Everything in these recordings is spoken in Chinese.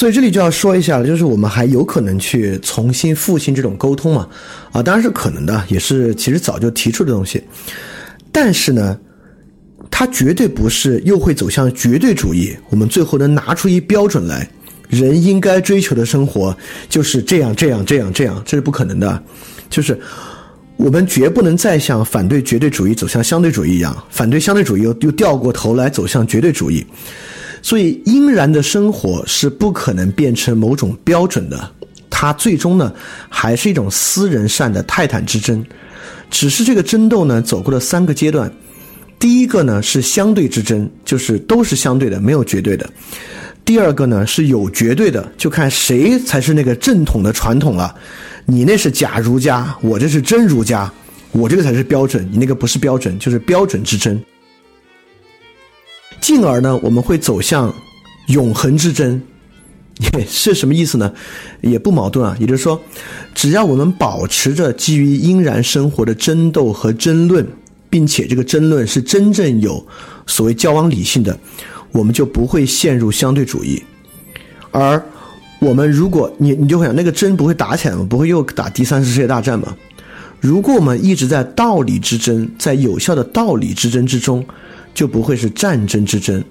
所以这里就要说一下了，就是我们还有可能去重新复兴这种沟通嘛？啊，当然是可能的，也是其实早就提出的东西。但是呢，它绝对不是又会走向绝对主义。我们最后能拿出一标准来，人应该追求的生活就是这样这样这样这样，这是不可能的。就是我们绝不能再像反对绝对主义走向相对主义一样，反对相对主义又又掉过头来走向绝对主义。所以，应然的生活是不可能变成某种标准的，它最终呢，还是一种私人善的泰坦之争。只是这个争斗呢，走过了三个阶段。第一个呢是相对之争，就是都是相对的，没有绝对的。第二个呢是有绝对的，就看谁才是那个正统的传统了。你那是假儒家，我这是真儒家，我这个才是标准，你那个不是标准，就是标准之争。进而呢，我们会走向永恒之争，是什么意思呢？也不矛盾啊。也就是说，只要我们保持着基于应然生活的争斗和争论，并且这个争论是真正有所谓交往理性的，我们就不会陷入相对主义。而我们如果你你就会想，那个争不会打起来吗？不会又打第三次世界大战吗？如果我们一直在道理之争，在有效的道理之争之中。就不会是战争之争，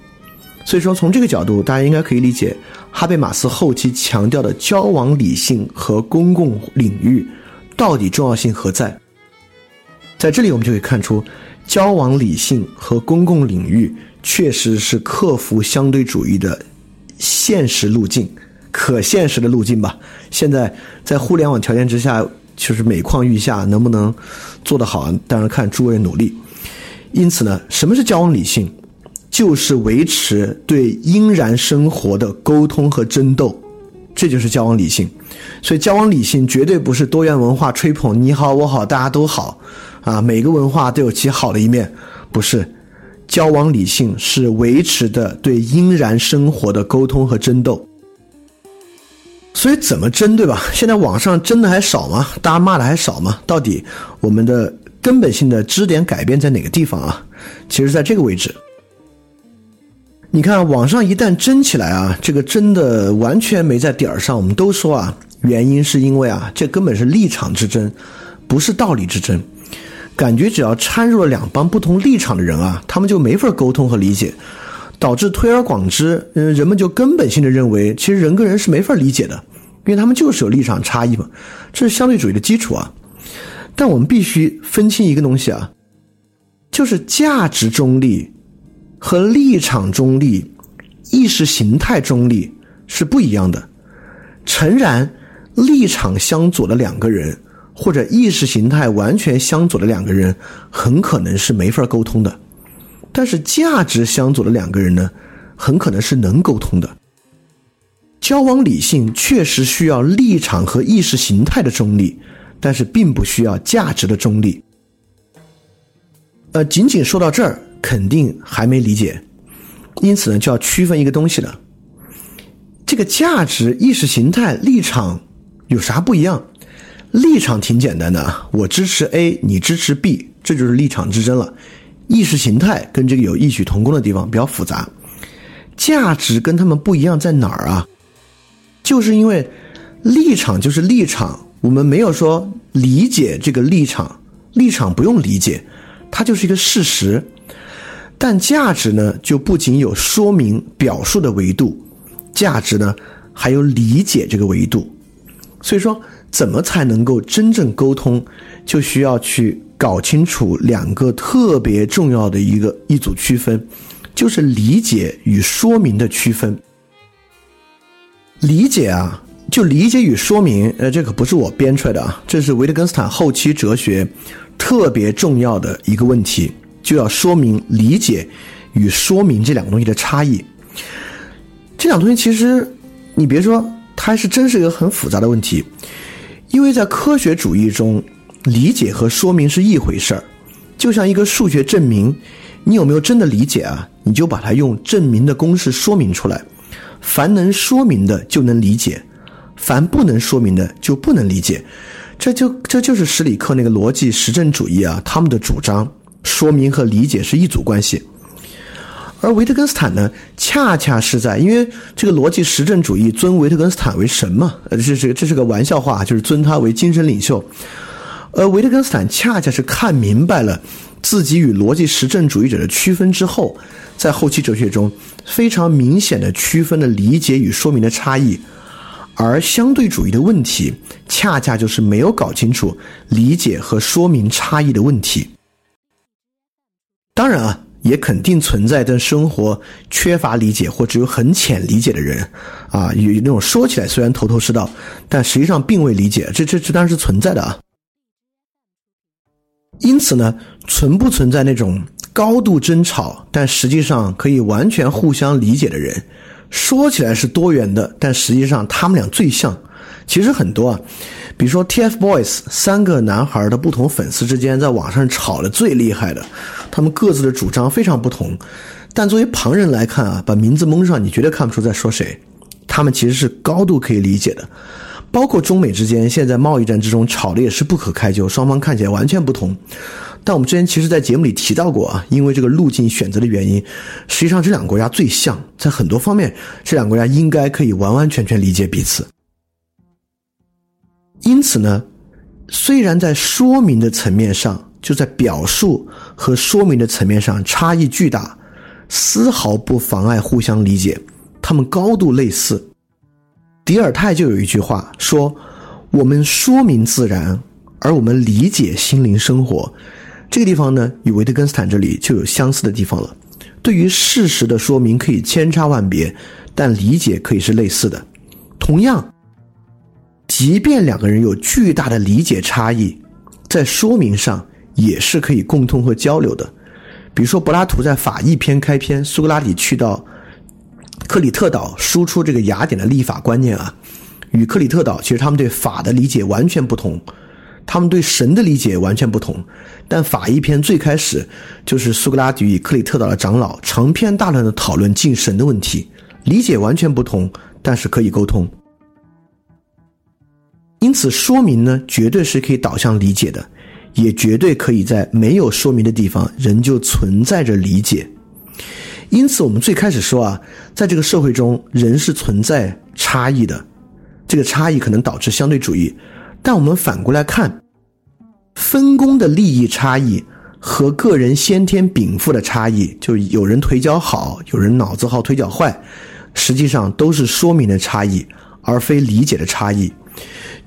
所以说从这个角度，大家应该可以理解哈贝马斯后期强调的交往理性和公共领域到底重要性何在。在这里，我们就可以看出，交往理性和公共领域确实是克服相对主义的现实路径，可现实的路径吧。现在在互联网条件之下，就是每况愈下，能不能做得好，当然看诸位努力。因此呢，什么是交往理性？就是维持对应然生活的沟通和争斗，这就是交往理性。所以，交往理性绝对不是多元文化吹捧你好我好大家都好啊，每个文化都有其好的一面，不是。交往理性是维持的对应然生活的沟通和争斗。所以怎么争，对吧？现在网上争的还少吗？大家骂的还少吗？到底我们的？根本性的支点改变在哪个地方啊？其实，在这个位置。你看，网上一旦争起来啊，这个争的完全没在点儿上。我们都说啊，原因是因为啊，这根本是立场之争，不是道理之争。感觉只要掺入了两帮不同立场的人啊，他们就没法沟通和理解，导致推而广之，嗯，人们就根本性的认为，其实人跟人是没法理解的，因为他们就是有立场差异嘛，这是相对主义的基础啊。但我们必须分清一个东西啊，就是价值中立和立场中立、意识形态中立是不一样的。诚然，立场相左的两个人，或者意识形态完全相左的两个人，很可能是没法沟通的。但是，价值相左的两个人呢，很可能是能沟通的。交往理性确实需要立场和意识形态的中立。但是并不需要价值的中立，呃，仅仅说到这儿，肯定还没理解，因此呢，就要区分一个东西了。这个价值、意识形态、立场有啥不一样？立场挺简单的，我支持 A，你支持 B，这就是立场之争了。意识形态跟这个有异曲同工的地方，比较复杂。价值跟他们不一样在哪儿啊？就是因为立场就是立场。我们没有说理解这个立场，立场不用理解，它就是一个事实。但价值呢，就不仅有说明、表述的维度，价值呢还有理解这个维度。所以说，怎么才能够真正沟通，就需要去搞清楚两个特别重要的一个一组区分，就是理解与说明的区分。理解啊。就理解与说明，呃，这可不是我编出来的啊，这是维特根斯坦后期哲学特别重要的一个问题，就要说明理解与说明这两个东西的差异。这两个东西其实，你别说，它还是真是一个很复杂的问题，因为在科学主义中，理解和说明是一回事儿，就像一个数学证明，你有没有真的理解啊？你就把它用证明的公式说明出来，凡能说明的就能理解。凡不能说明的就不能理解，这就这就是史里克那个逻辑实证主义啊，他们的主张说明和理解是一组关系。而维特根斯坦呢，恰恰是在因为这个逻辑实证主义尊维特根斯坦为神嘛，呃，这是这是个玩笑话，就是尊他为精神领袖。而维特根斯坦恰恰是看明白了自己与逻辑实证主义者的区分之后，在后期哲学中非常明显的区分了理解与说明的差异，而相对主义的问题，恰恰就是没有搞清楚理解和说明差异的问题。当然啊。也肯定存在对生活缺乏理解或只有很浅理解的人，啊，有那种说起来虽然头头是道，但实际上并未理解，这这这当然是存在的啊。因此呢，存不存在那种高度争吵，但实际上可以完全互相理解的人？说起来是多元的，但实际上他们俩最像。其实很多啊，比如说 TFBOYS 三个男孩的不同粉丝之间在网上吵得最厉害的，他们各自的主张非常不同，但作为旁人来看啊，把名字蒙上，你绝对看不出在说谁。他们其实是高度可以理解的，包括中美之间现在贸易战之中吵的也是不可开交，双方看起来完全不同。但我们之前其实，在节目里提到过啊，因为这个路径选择的原因，实际上这两个国家最像，在很多方面，这两个国家应该可以完完全全理解彼此。因此呢，虽然在说明的层面上，就在表述和说明的层面上差异巨大，丝毫不妨碍互相理解，他们高度类似。迪尔泰就有一句话说：“我们说明自然，而我们理解心灵生活。”这个地方呢，与维特根斯坦这里就有相似的地方了。对于事实的说明可以千差万别，但理解可以是类似的。同样。即便两个人有巨大的理解差异，在说明上也是可以共通和交流的。比如说，柏拉图在《法义篇》开篇，苏格拉底去到克里特岛输出这个雅典的立法观念啊，与克里特岛其实他们对法的理解完全不同，他们对神的理解完全不同。但《法义篇》最开始就是苏格拉底与克里特岛的长老长篇大论的讨论敬神的问题，理解完全不同，但是可以沟通。因此，说明呢，绝对是可以导向理解的，也绝对可以在没有说明的地方，仍旧存在着理解。因此，我们最开始说啊，在这个社会中，人是存在差异的，这个差异可能导致相对主义。但我们反过来看，分工的利益差异和个人先天禀赋的差异，就有人腿脚好，有人脑子好，腿脚坏，实际上都是说明的差异，而非理解的差异。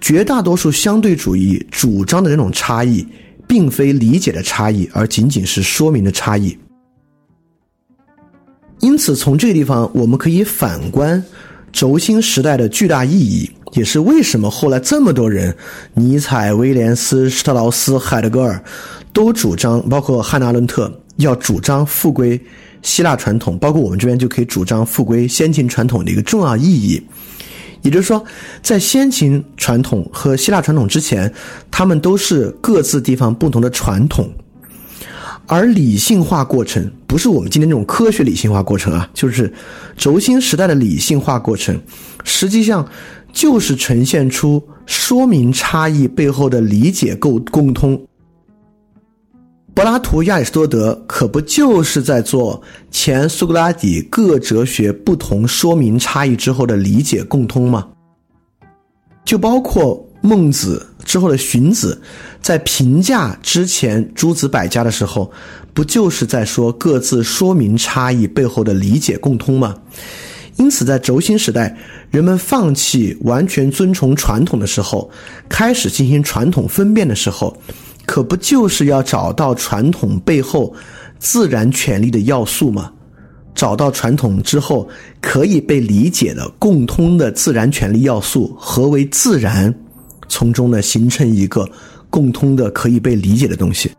绝大多数相对主义主张的这种差异，并非理解的差异，而仅仅是说明的差异。因此，从这个地方，我们可以反观轴心时代的巨大意义，也是为什么后来这么多人，尼采、威廉斯、施特劳斯、海德格尔，都主张，包括汉娜·伦特，要主张复归希腊传统，包括我们这边就可以主张复归先秦传统的一个重要意义。也就是说，在先秦传统和希腊传统之前，他们都是各自地方不同的传统，而理性化过程不是我们今天这种科学理性化过程啊，就是轴心时代的理性化过程，实际上就是呈现出说明差异背后的理解构共通。柏拉图、亚里士多德可不就是在做前苏格拉底各哲学不同说明差异之后的理解共通吗？就包括孟子之后的荀子，在评价之前诸子百家的时候，不就是在说各自说明差异背后的理解共通吗？因此，在轴心时代，人们放弃完全遵从传统的时候，开始进行传统分辨的时候。可不就是要找到传统背后自然权利的要素吗？找到传统之后可以被理解的共通的自然权利要素，何为自然？从中呢形成一个共通的可以被理解的东西。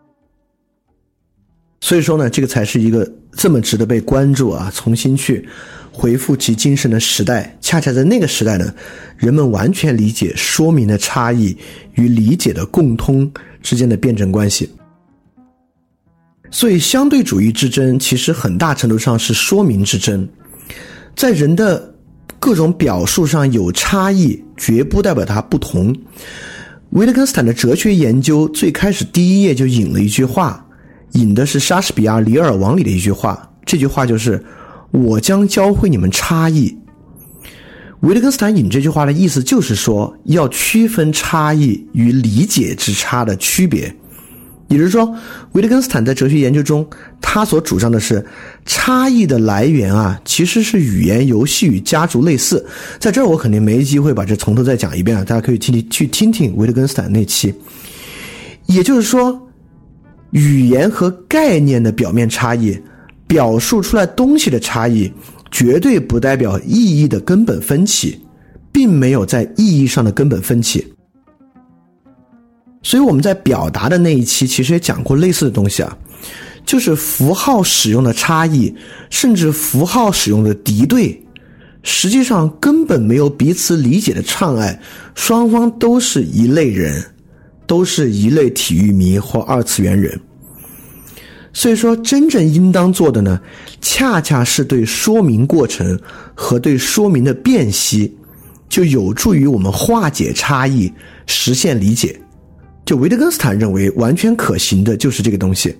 所以说呢，这个才是一个这么值得被关注啊！重新去回复其精神的时代，恰恰在那个时代呢，人们完全理解说明的差异与理解的共通。之间的辩证关系，所以相对主义之争其实很大程度上是说明之争，在人的各种表述上有差异，绝不代表它不同。维特根斯坦的哲学研究最开始第一页就引了一句话，引的是莎士比亚《李尔王》里的一句话，这句话就是“我将教会你们差异”。维特根斯坦引这句话的意思就是说，要区分差异与理解之差的区别。也就是说，维特根斯坦在哲学研究中，他所主张的是差异的来源啊，其实是语言游戏与家族类似。在这儿我肯定没机会把这从头再讲一遍啊，大家可以听听去听听维特根斯坦那期。也就是说，语言和概念的表面差异，表述出来东西的差异。绝对不代表意义的根本分歧，并没有在意义上的根本分歧。所以我们在表达的那一期其实也讲过类似的东西啊，就是符号使用的差异，甚至符号使用的敌对，实际上根本没有彼此理解的障碍，双方都是一类人，都是一类体育迷或二次元人。所以说，真正应当做的呢，恰恰是对说明过程和对说明的辨析，就有助于我们化解差异，实现理解。就维特根斯坦认为完全可行的就是这个东西，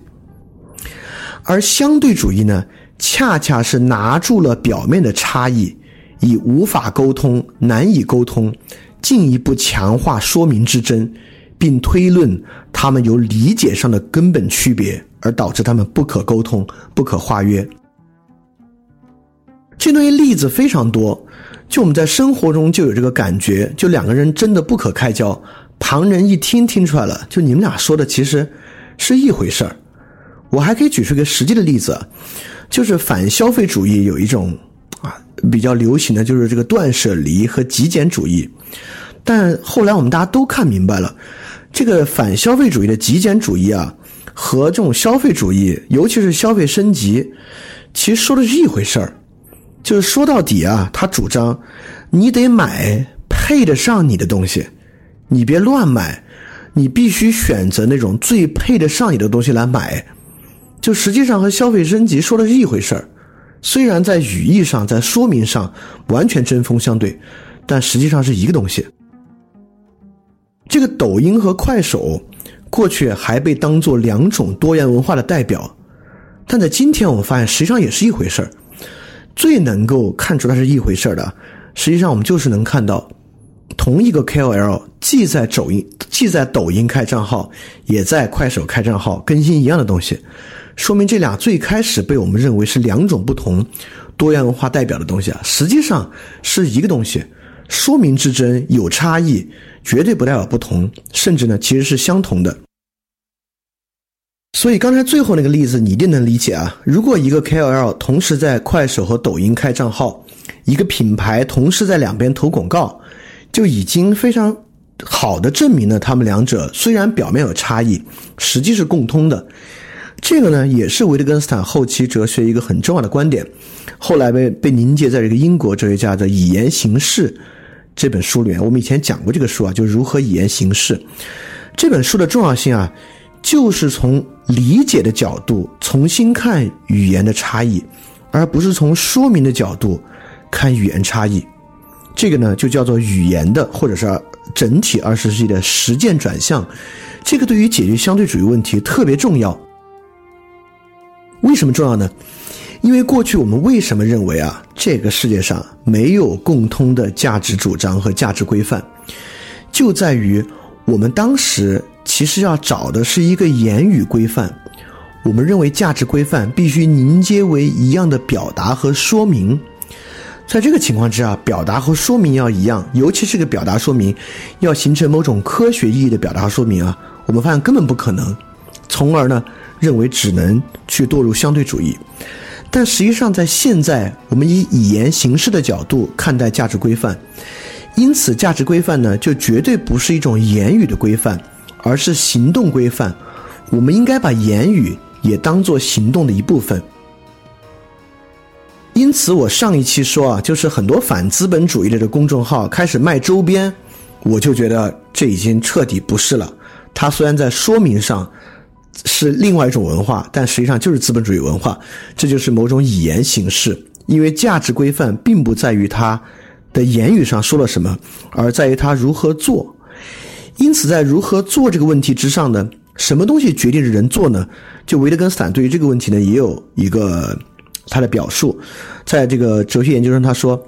而相对主义呢，恰恰是拿住了表面的差异，以无法沟通、难以沟通，进一步强化说明之争，并推论他们有理解上的根本区别。而导致他们不可沟通、不可化约。这东西例子非常多，就我们在生活中就有这个感觉，就两个人真的不可开交，旁人一听听出来了，就你们俩说的其实是一回事儿。我还可以举出一个实际的例子，就是反消费主义有一种啊比较流行的就是这个断舍离和极简主义，但后来我们大家都看明白了，这个反消费主义的极简主义啊。和这种消费主义，尤其是消费升级，其实说的是一回事儿。就是说到底啊，他主张你得买配得上你的东西，你别乱买，你必须选择那种最配得上你的东西来买。就实际上和消费升级说的是一回事儿，虽然在语义上、在说明上完全针锋相对，但实际上是一个东西。这个抖音和快手。过去还被当做两种多元文化的代表，但在今天我们发现，实际上也是一回事儿。最能够看出它是一回事儿的，实际上我们就是能看到，同一个 KOL 既在抖音既在抖音开账号，也在快手开账号，更新一样的东西，说明这俩最开始被我们认为是两种不同多元文化代表的东西啊，实际上是一个东西。说明之争有差异，绝对不代表不同，甚至呢其实是相同的。所以刚才最后那个例子你一定能理解啊！如果一个 KOL 同时在快手和抖音开账号，一个品牌同时在两边投广告，就已经非常好的证明呢他们两者虽然表面有差异，实际是共通的。这个呢，也是维特根斯坦后期哲学一个很重要的观点，后来被被凝结在这个英国哲学家的以言行事这本书里面。我们以前讲过这个书啊，就如何以言行事。这本书的重要性啊。就是从理解的角度重新看语言的差异，而不是从说明的角度看语言差异。这个呢，就叫做语言的，或者是整体二十世纪的实践转向。这个对于解决相对主义问题特别重要。为什么重要呢？因为过去我们为什么认为啊，这个世界上没有共通的价值主张和价值规范，就在于我们当时。其实要找的是一个言语规范。我们认为价值规范必须凝结为一样的表达和说明。在这个情况之下，表达和说明要一样，尤其是个表达说明要形成某种科学意义的表达说明啊，我们发现根本不可能。从而呢，认为只能去堕入相对主义。但实际上，在现在我们以语言形式的角度看待价值规范，因此价值规范呢，就绝对不是一种言语的规范。而是行动规范，我们应该把言语也当做行动的一部分。因此，我上一期说啊，就是很多反资本主义的这公众号开始卖周边，我就觉得这已经彻底不是了。它虽然在说明上是另外一种文化，但实际上就是资本主义文化。这就是某种语言形式，因为价值规范并不在于他的言语上说了什么，而在于他如何做。因此，在如何做这个问题之上呢？什么东西决定着人做呢？就维特根斯坦对于这个问题呢，也有一个他的表述，在这个哲学研究中，他说，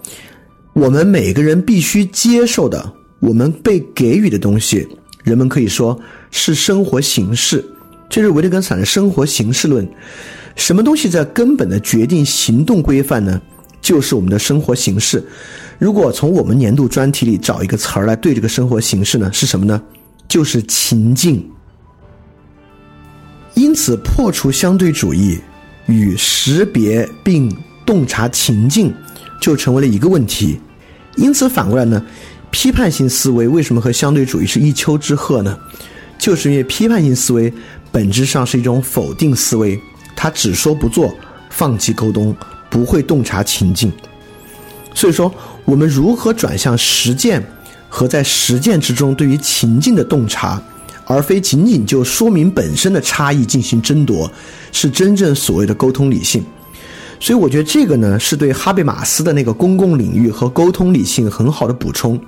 我们每个人必须接受的，我们被给予的东西，人们可以说是生活形式。这是维特根斯坦的生活形式论。什么东西在根本的决定行动规范呢？就是我们的生活形式。如果从我们年度专题里找一个词儿来对这个生活形式呢，是什么呢？就是情境。因此，破除相对主义与识别并洞察情境，就成为了一个问题。因此，反过来呢，批判性思维为什么和相对主义是一丘之貉呢？就是因为批判性思维本质上是一种否定思维，它只说不做，放弃沟通，不会洞察情境。所以说，我们如何转向实践和在实践之中对于情境的洞察，而非仅仅就说明本身的差异进行争夺，是真正所谓的沟通理性。所以，我觉得这个呢，是对哈贝马斯的那个公共领域和沟通理性很好的补充，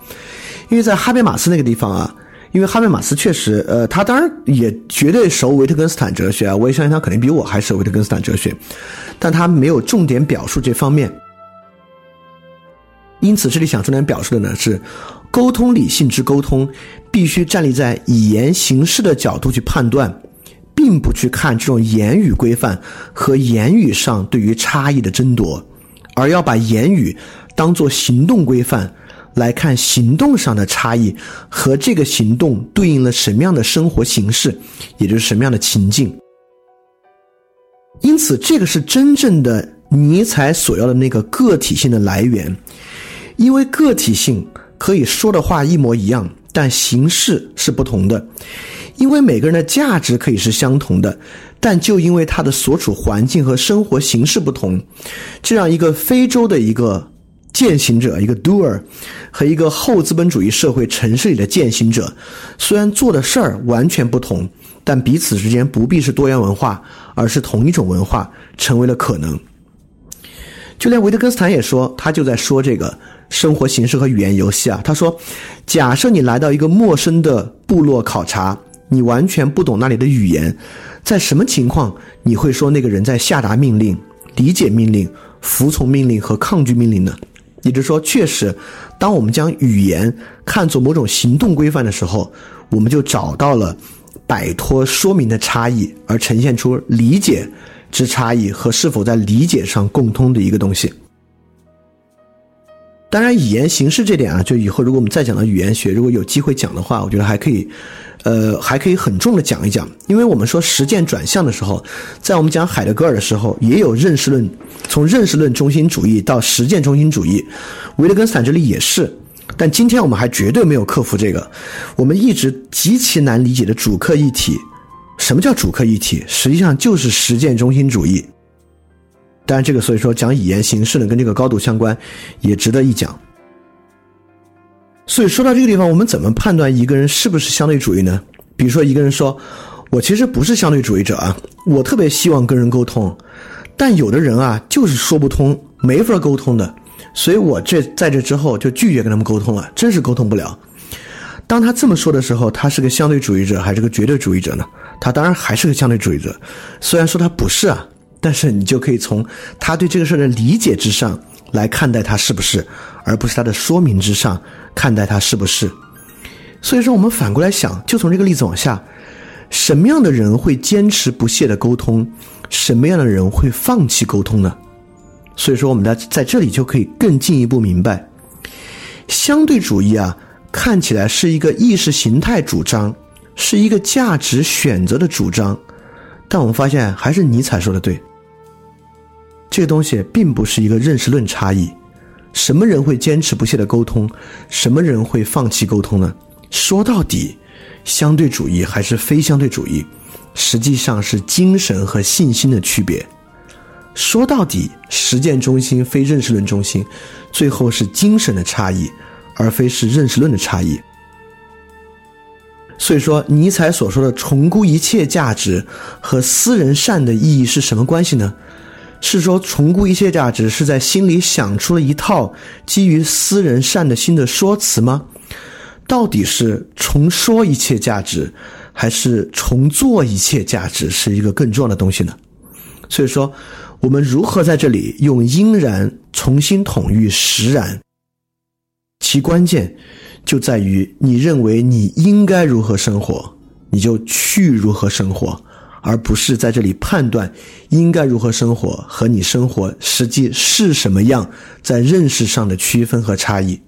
因为在哈贝马斯那个地方啊。因为哈贝马斯确实，呃，他当然也绝对熟维特根斯坦哲学啊，我也相信他肯定比我还熟维特根斯坦哲学，但他没有重点表述这方面。因此，这里想重点表述的呢是，沟通理性之沟通，必须站立在语言形式的角度去判断，并不去看这种言语规范和言语上对于差异的争夺，而要把言语当做行动规范。来看行动上的差异和这个行动对应了什么样的生活形式，也就是什么样的情境。因此，这个是真正的尼采所要的那个个体性的来源。因为个体性可以说的话一模一样，但形式是不同的。因为每个人的价值可以是相同的，但就因为他的所处环境和生活形式不同，这样一个非洲的一个。践行者，一个 doer，和一个后资本主义社会城市里的践行者，虽然做的事儿完全不同，但彼此之间不必是多元文化，而是同一种文化，成为了可能。就连维特根斯坦也说，他就在说这个生活形式和语言游戏啊。他说，假设你来到一个陌生的部落考察，你完全不懂那里的语言，在什么情况你会说那个人在下达命令、理解命令、服从命令和抗拒命令呢？也就是说，确实，当我们将语言看作某种行动规范的时候，我们就找到了摆脱说明的差异，而呈现出理解之差异和是否在理解上共通的一个东西。当然，语言形式这点啊，就以后如果我们再讲到语言学，如果有机会讲的话，我觉得还可以。呃，还可以很重的讲一讲，因为我们说实践转向的时候，在我们讲海德格尔的时候，也有认识论，从认识论中心主义到实践中心主义，维特根斯坦这里也是。但今天我们还绝对没有克服这个，我们一直极其难理解的主客一体。什么叫主客一体？实际上就是实践中心主义。当然，这个所以说讲语言形式呢，跟这个高度相关，也值得一讲。所以说到这个地方，我们怎么判断一个人是不是相对主义呢？比如说，一个人说：“我其实不是相对主义者啊，我特别希望跟人沟通，但有的人啊就是说不通，没法沟通的，所以我这在这之后就拒绝跟他们沟通了，真是沟通不了。”当他这么说的时候，他是个相对主义者还是个绝对主义者呢？他当然还是个相对主义者，虽然说他不是啊，但是你就可以从他对这个事的理解之上来看待他是不是，而不是他的说明之上。看待他是不是？所以说，我们反过来想，就从这个例子往下，什么样的人会坚持不懈的沟通？什么样的人会放弃沟通呢？所以说，我们在在这里就可以更进一步明白，相对主义啊，看起来是一个意识形态主张，是一个价值选择的主张，但我们发现还是尼采说的对，这个东西并不是一个认识论差异。什么人会坚持不懈的沟通？什么人会放弃沟通呢？说到底，相对主义还是非相对主义，实际上是精神和信心的区别。说到底，实践中心非认识论中心，最后是精神的差异，而非是认识论的差异。所以说，尼采所说的重估一切价值和私人善的意义是什么关系呢？是说重估一切价值是在心里想出了一套基于私人善的新的说辞吗？到底是重说一切价值，还是重做一切价值是一个更重要的东西呢？所以说，我们如何在这里用因然重新统御实然？其关键就在于你认为你应该如何生活，你就去如何生活，而不是在这里判断应该如何生活和你生活实际是什么样在认识上的区分和差异。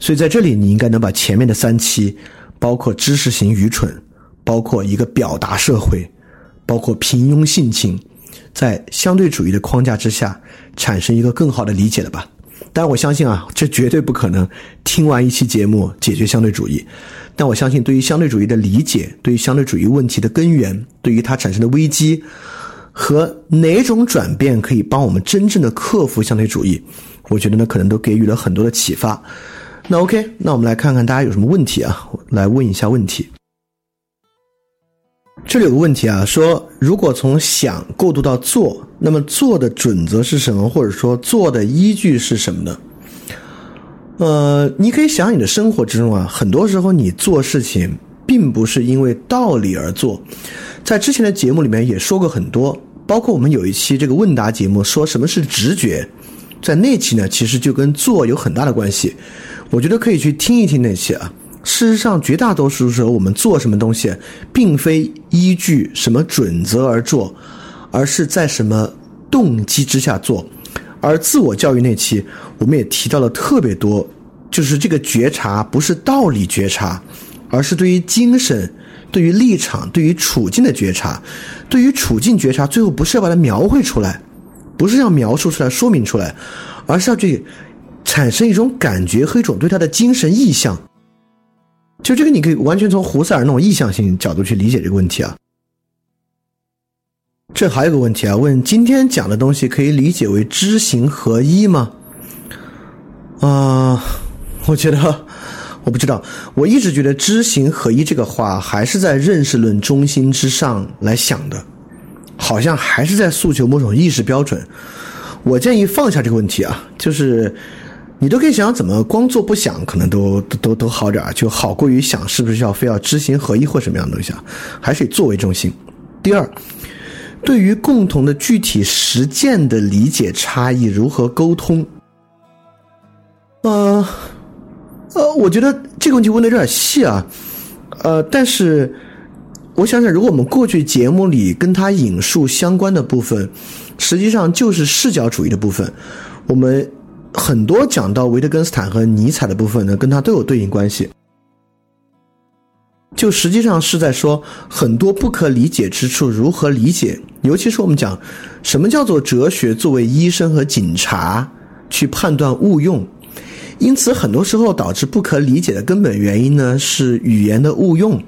所以在这里，你应该能把前面的三期，包括知识型愚蠢，包括一个表达社会，包括平庸性情，在相对主义的框架之下，产生一个更好的理解了吧？但我相信啊，这绝对不可能听完一期节目解决相对主义。但我相信，对于相对主义的理解，对于相对主义问题的根源，对于它产生的危机和哪种转变可以帮我们真正的克服相对主义，我觉得呢，可能都给予了很多的启发。那 OK，那我们来看看大家有什么问题啊？来问一下问题。这里有个问题啊，说如果从想过渡到做，那么做的准则是什么？或者说做的依据是什么呢？呃，你可以想你的生活之中啊，很多时候你做事情并不是因为道理而做。在之前的节目里面也说过很多，包括我们有一期这个问答节目，说什么是直觉，在那期呢，其实就跟做有很大的关系。我觉得可以去听一听那期啊。事实上，绝大多数时候我们做什么东西，并非依据什么准则而做，而是在什么动机之下做。而自我教育那期，我们也提到了特别多，就是这个觉察不是道理觉察，而是对于精神、对于立场、对于处境的觉察。对于处境觉察，最后不是要把它描绘出来，不是要描述出来、说明出来，而是要去。产生一种感觉和一种对他的精神意向，就这个你可以完全从胡塞尔那种意向性角度去理解这个问题啊。这还有个问题啊，问今天讲的东西可以理解为知行合一吗？啊，我觉得我不知道，我一直觉得知行合一这个话还是在认识论中心之上来想的，好像还是在诉求某种意识标准。我建议放下这个问题啊，就是。你都可以想想怎么光做不想，可能都都都好点儿，就好过于想是不是要非要知行合一或什么样的东西啊？还是以做为中心。第二，对于共同的具体实践的理解差异如何沟通？呃呃，我觉得这个问题问的有点细啊。呃，但是我想想，如果我们过去节目里跟他引述相关的部分，实际上就是视角主义的部分，我们。很多讲到维特根斯坦和尼采的部分呢，跟他都有对应关系。就实际上是在说很多不可理解之处如何理解，尤其是我们讲什么叫做哲学作为医生和警察去判断误用。因此，很多时候导致不可理解的根本原因呢，是语言的误用，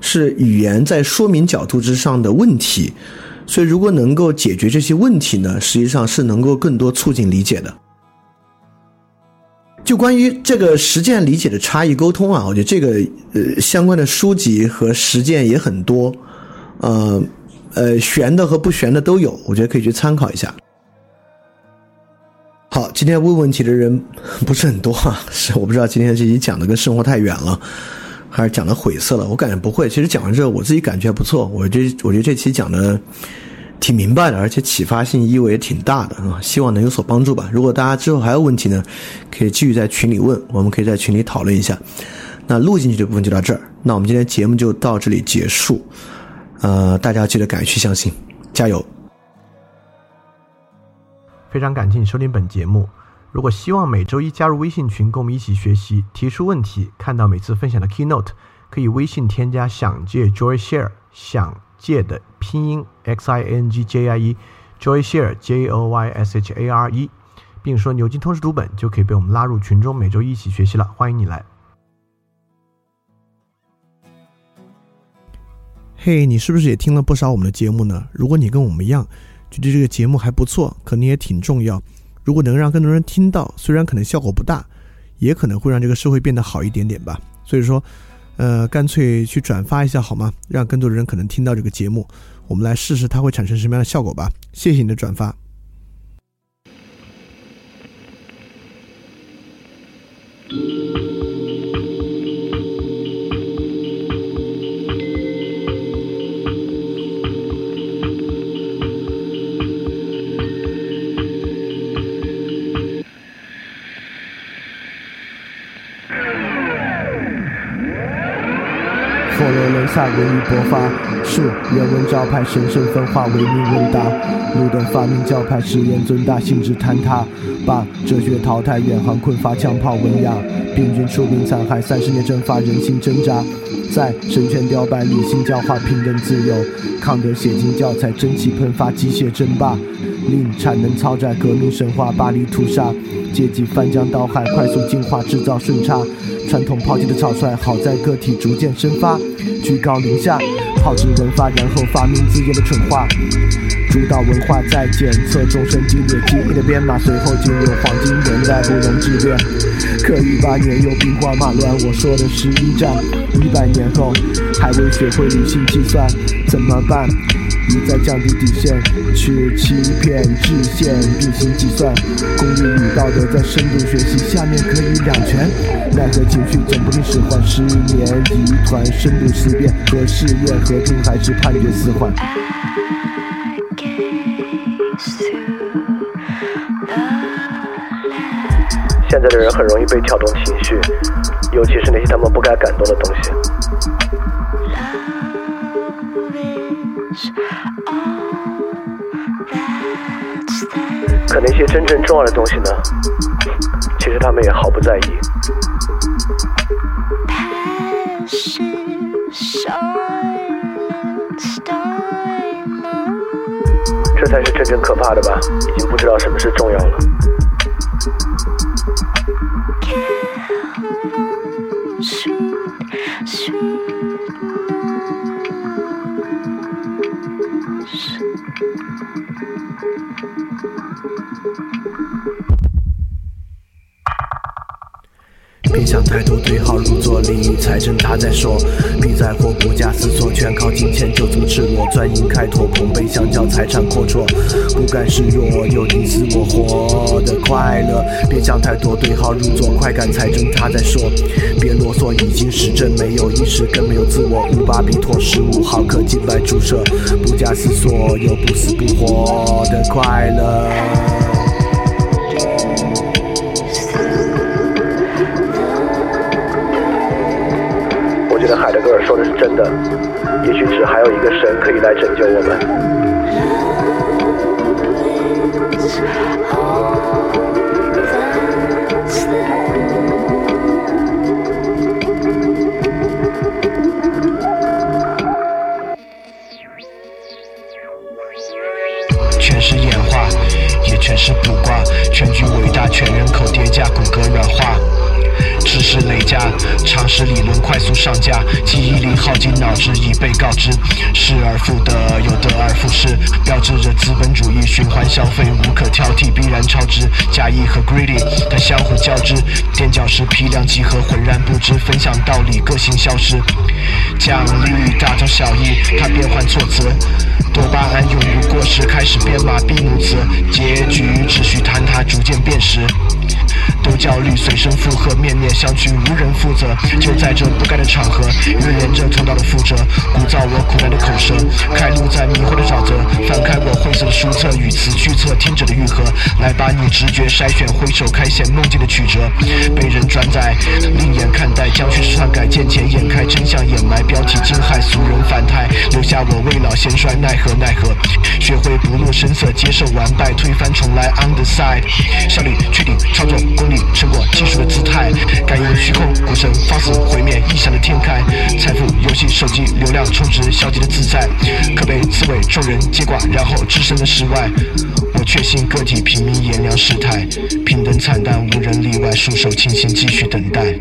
是语言在说明角度之上的问题。所以，如果能够解决这些问题呢，实际上是能够更多促进理解的。就关于这个实践理解的差异沟通啊，我觉得这个呃相关的书籍和实践也很多，呃呃悬的和不悬的都有，我觉得可以去参考一下。好，今天问问题的人不是很多啊，是我不知道今天这期讲的跟生活太远了，还是讲的晦涩了。我感觉不会，其实讲完之后我自己感觉还不错。我这我觉得这期讲的。挺明白的，而且启发性意味也挺大的啊！希望能有所帮助吧。如果大家之后还有问题呢，可以继续在群里问，我们可以在群里讨论一下。那录进去这部分就到这儿，那我们今天节目就到这里结束。呃，大家记得敢去相信，加油！非常感谢你收听本节目。如果希望每周一加入微信群，跟我们一起学习，提出问题，看到每次分享的 keynote，可以微信添加“想借 Joy Share” 想。借的拼音 x i n g j i e，Joy Share J O Y S H A R E，并说牛津通识读本就可以被我们拉入群中，每周一起学习了。欢迎你来。嘿，你是不是也听了不少我们的节目呢？如果你跟我们一样觉得这个节目还不错，可能也挺重要。如果能让更多人听到，虽然可能效果不大，也可能会让这个社会变得好一点点吧。所以说。呃，干脆去转发一下好吗？让更多的人可能听到这个节目，我们来试试它会产生什么样的效果吧。谢谢你的转发。佛罗伦萨文艺勃发，树人文招牌神圣分化，唯命问答。路灯发明教派，实验尊大，性质坍塌。把哲学淘汰，远航困乏，枪炮文雅。病菌出兵残害，三十年蒸发，人心挣扎。在神权雕败，理性教化，平等自由。康德写进教材，蒸汽喷发，机械争霸。令产能超载，革命神话，巴黎屠杀。阶级翻江倒海，快速进化，制造顺差。传统抛弃的草率，好在个体逐渐生发。居高临下，炮制人发，然后发明自己的蠢话。主导文化在检测众生激烈记忆的编码，随后进入黄金年代，不容置辩。可一八年又兵荒马乱，我说的是一战。一百年后还未学会理性计算，怎么办？一再降低底线，去欺骗制限，并行计算。公益与道德在深度学习，下面可以两全。奈何情绪总不听使唤，失眠疑团，深度思辨和试验和平还是判决死缓。现在的人很容易被挑动情绪，尤其是那些他们不该感动的东西。可那些真正重要的东西呢？其实他们也毫不在意。这才是真正可怕的吧？已经不知道什么是重要了。别想太多，对号入座，利益财政他在说，别在乎不假思索，全靠金钱就这么赤裸，专营开拓，捧杯相交，财产阔绰，不甘示弱，有你死我活的快乐。别想太多，对号入座，快感财政他在说，别啰嗦，已经实证，没有意识，更没有自我。五巴比妥十五毫克静脉注射，不假思索，有不死不活的快乐。说的是真的，也许只还有一个神可以来拯救我们。全是演化，也全是卜卦，全局常识理论快速上架，记忆力耗尽，脑汁已被告知，失而复得，又得而复失，标志着资本主义循环消费，无可挑剔，必然超值。假意和 greedy，它相互交织，垫脚石批量集合，浑然不知，分享道理，个性消失。奖励大同小异，它变换措辞，多巴胺永不过时，开始编码闭幕词，结局秩序坍塌，逐渐变实。都焦虑，随声附和，面面相觑，无人负责。就在这不该的场合，预言着通道的覆辙，鼓噪我苦难的口舌，开路在迷惑的沼泽。翻开我晦涩的书册，语词句册听者的愈合，来把你直觉筛选，挥手开显梦境的曲折。被人转载，另眼看待，将叙事篡改，见钱眼开，真相掩埋，标题惊骇，俗人反态，留下我未老先衰，奈何奈何。学会不露声色，接受完败，推翻重来，on the side，效率确定，操作功利。成果技术的姿态，感应虚空古神放肆毁灭异想的天开，财富游戏手机流量充值消极的自在，可被刺猬众人接管，然后置身的世外。我确信个体平民炎凉世态，平等惨淡无人例外，束手清心继续等待。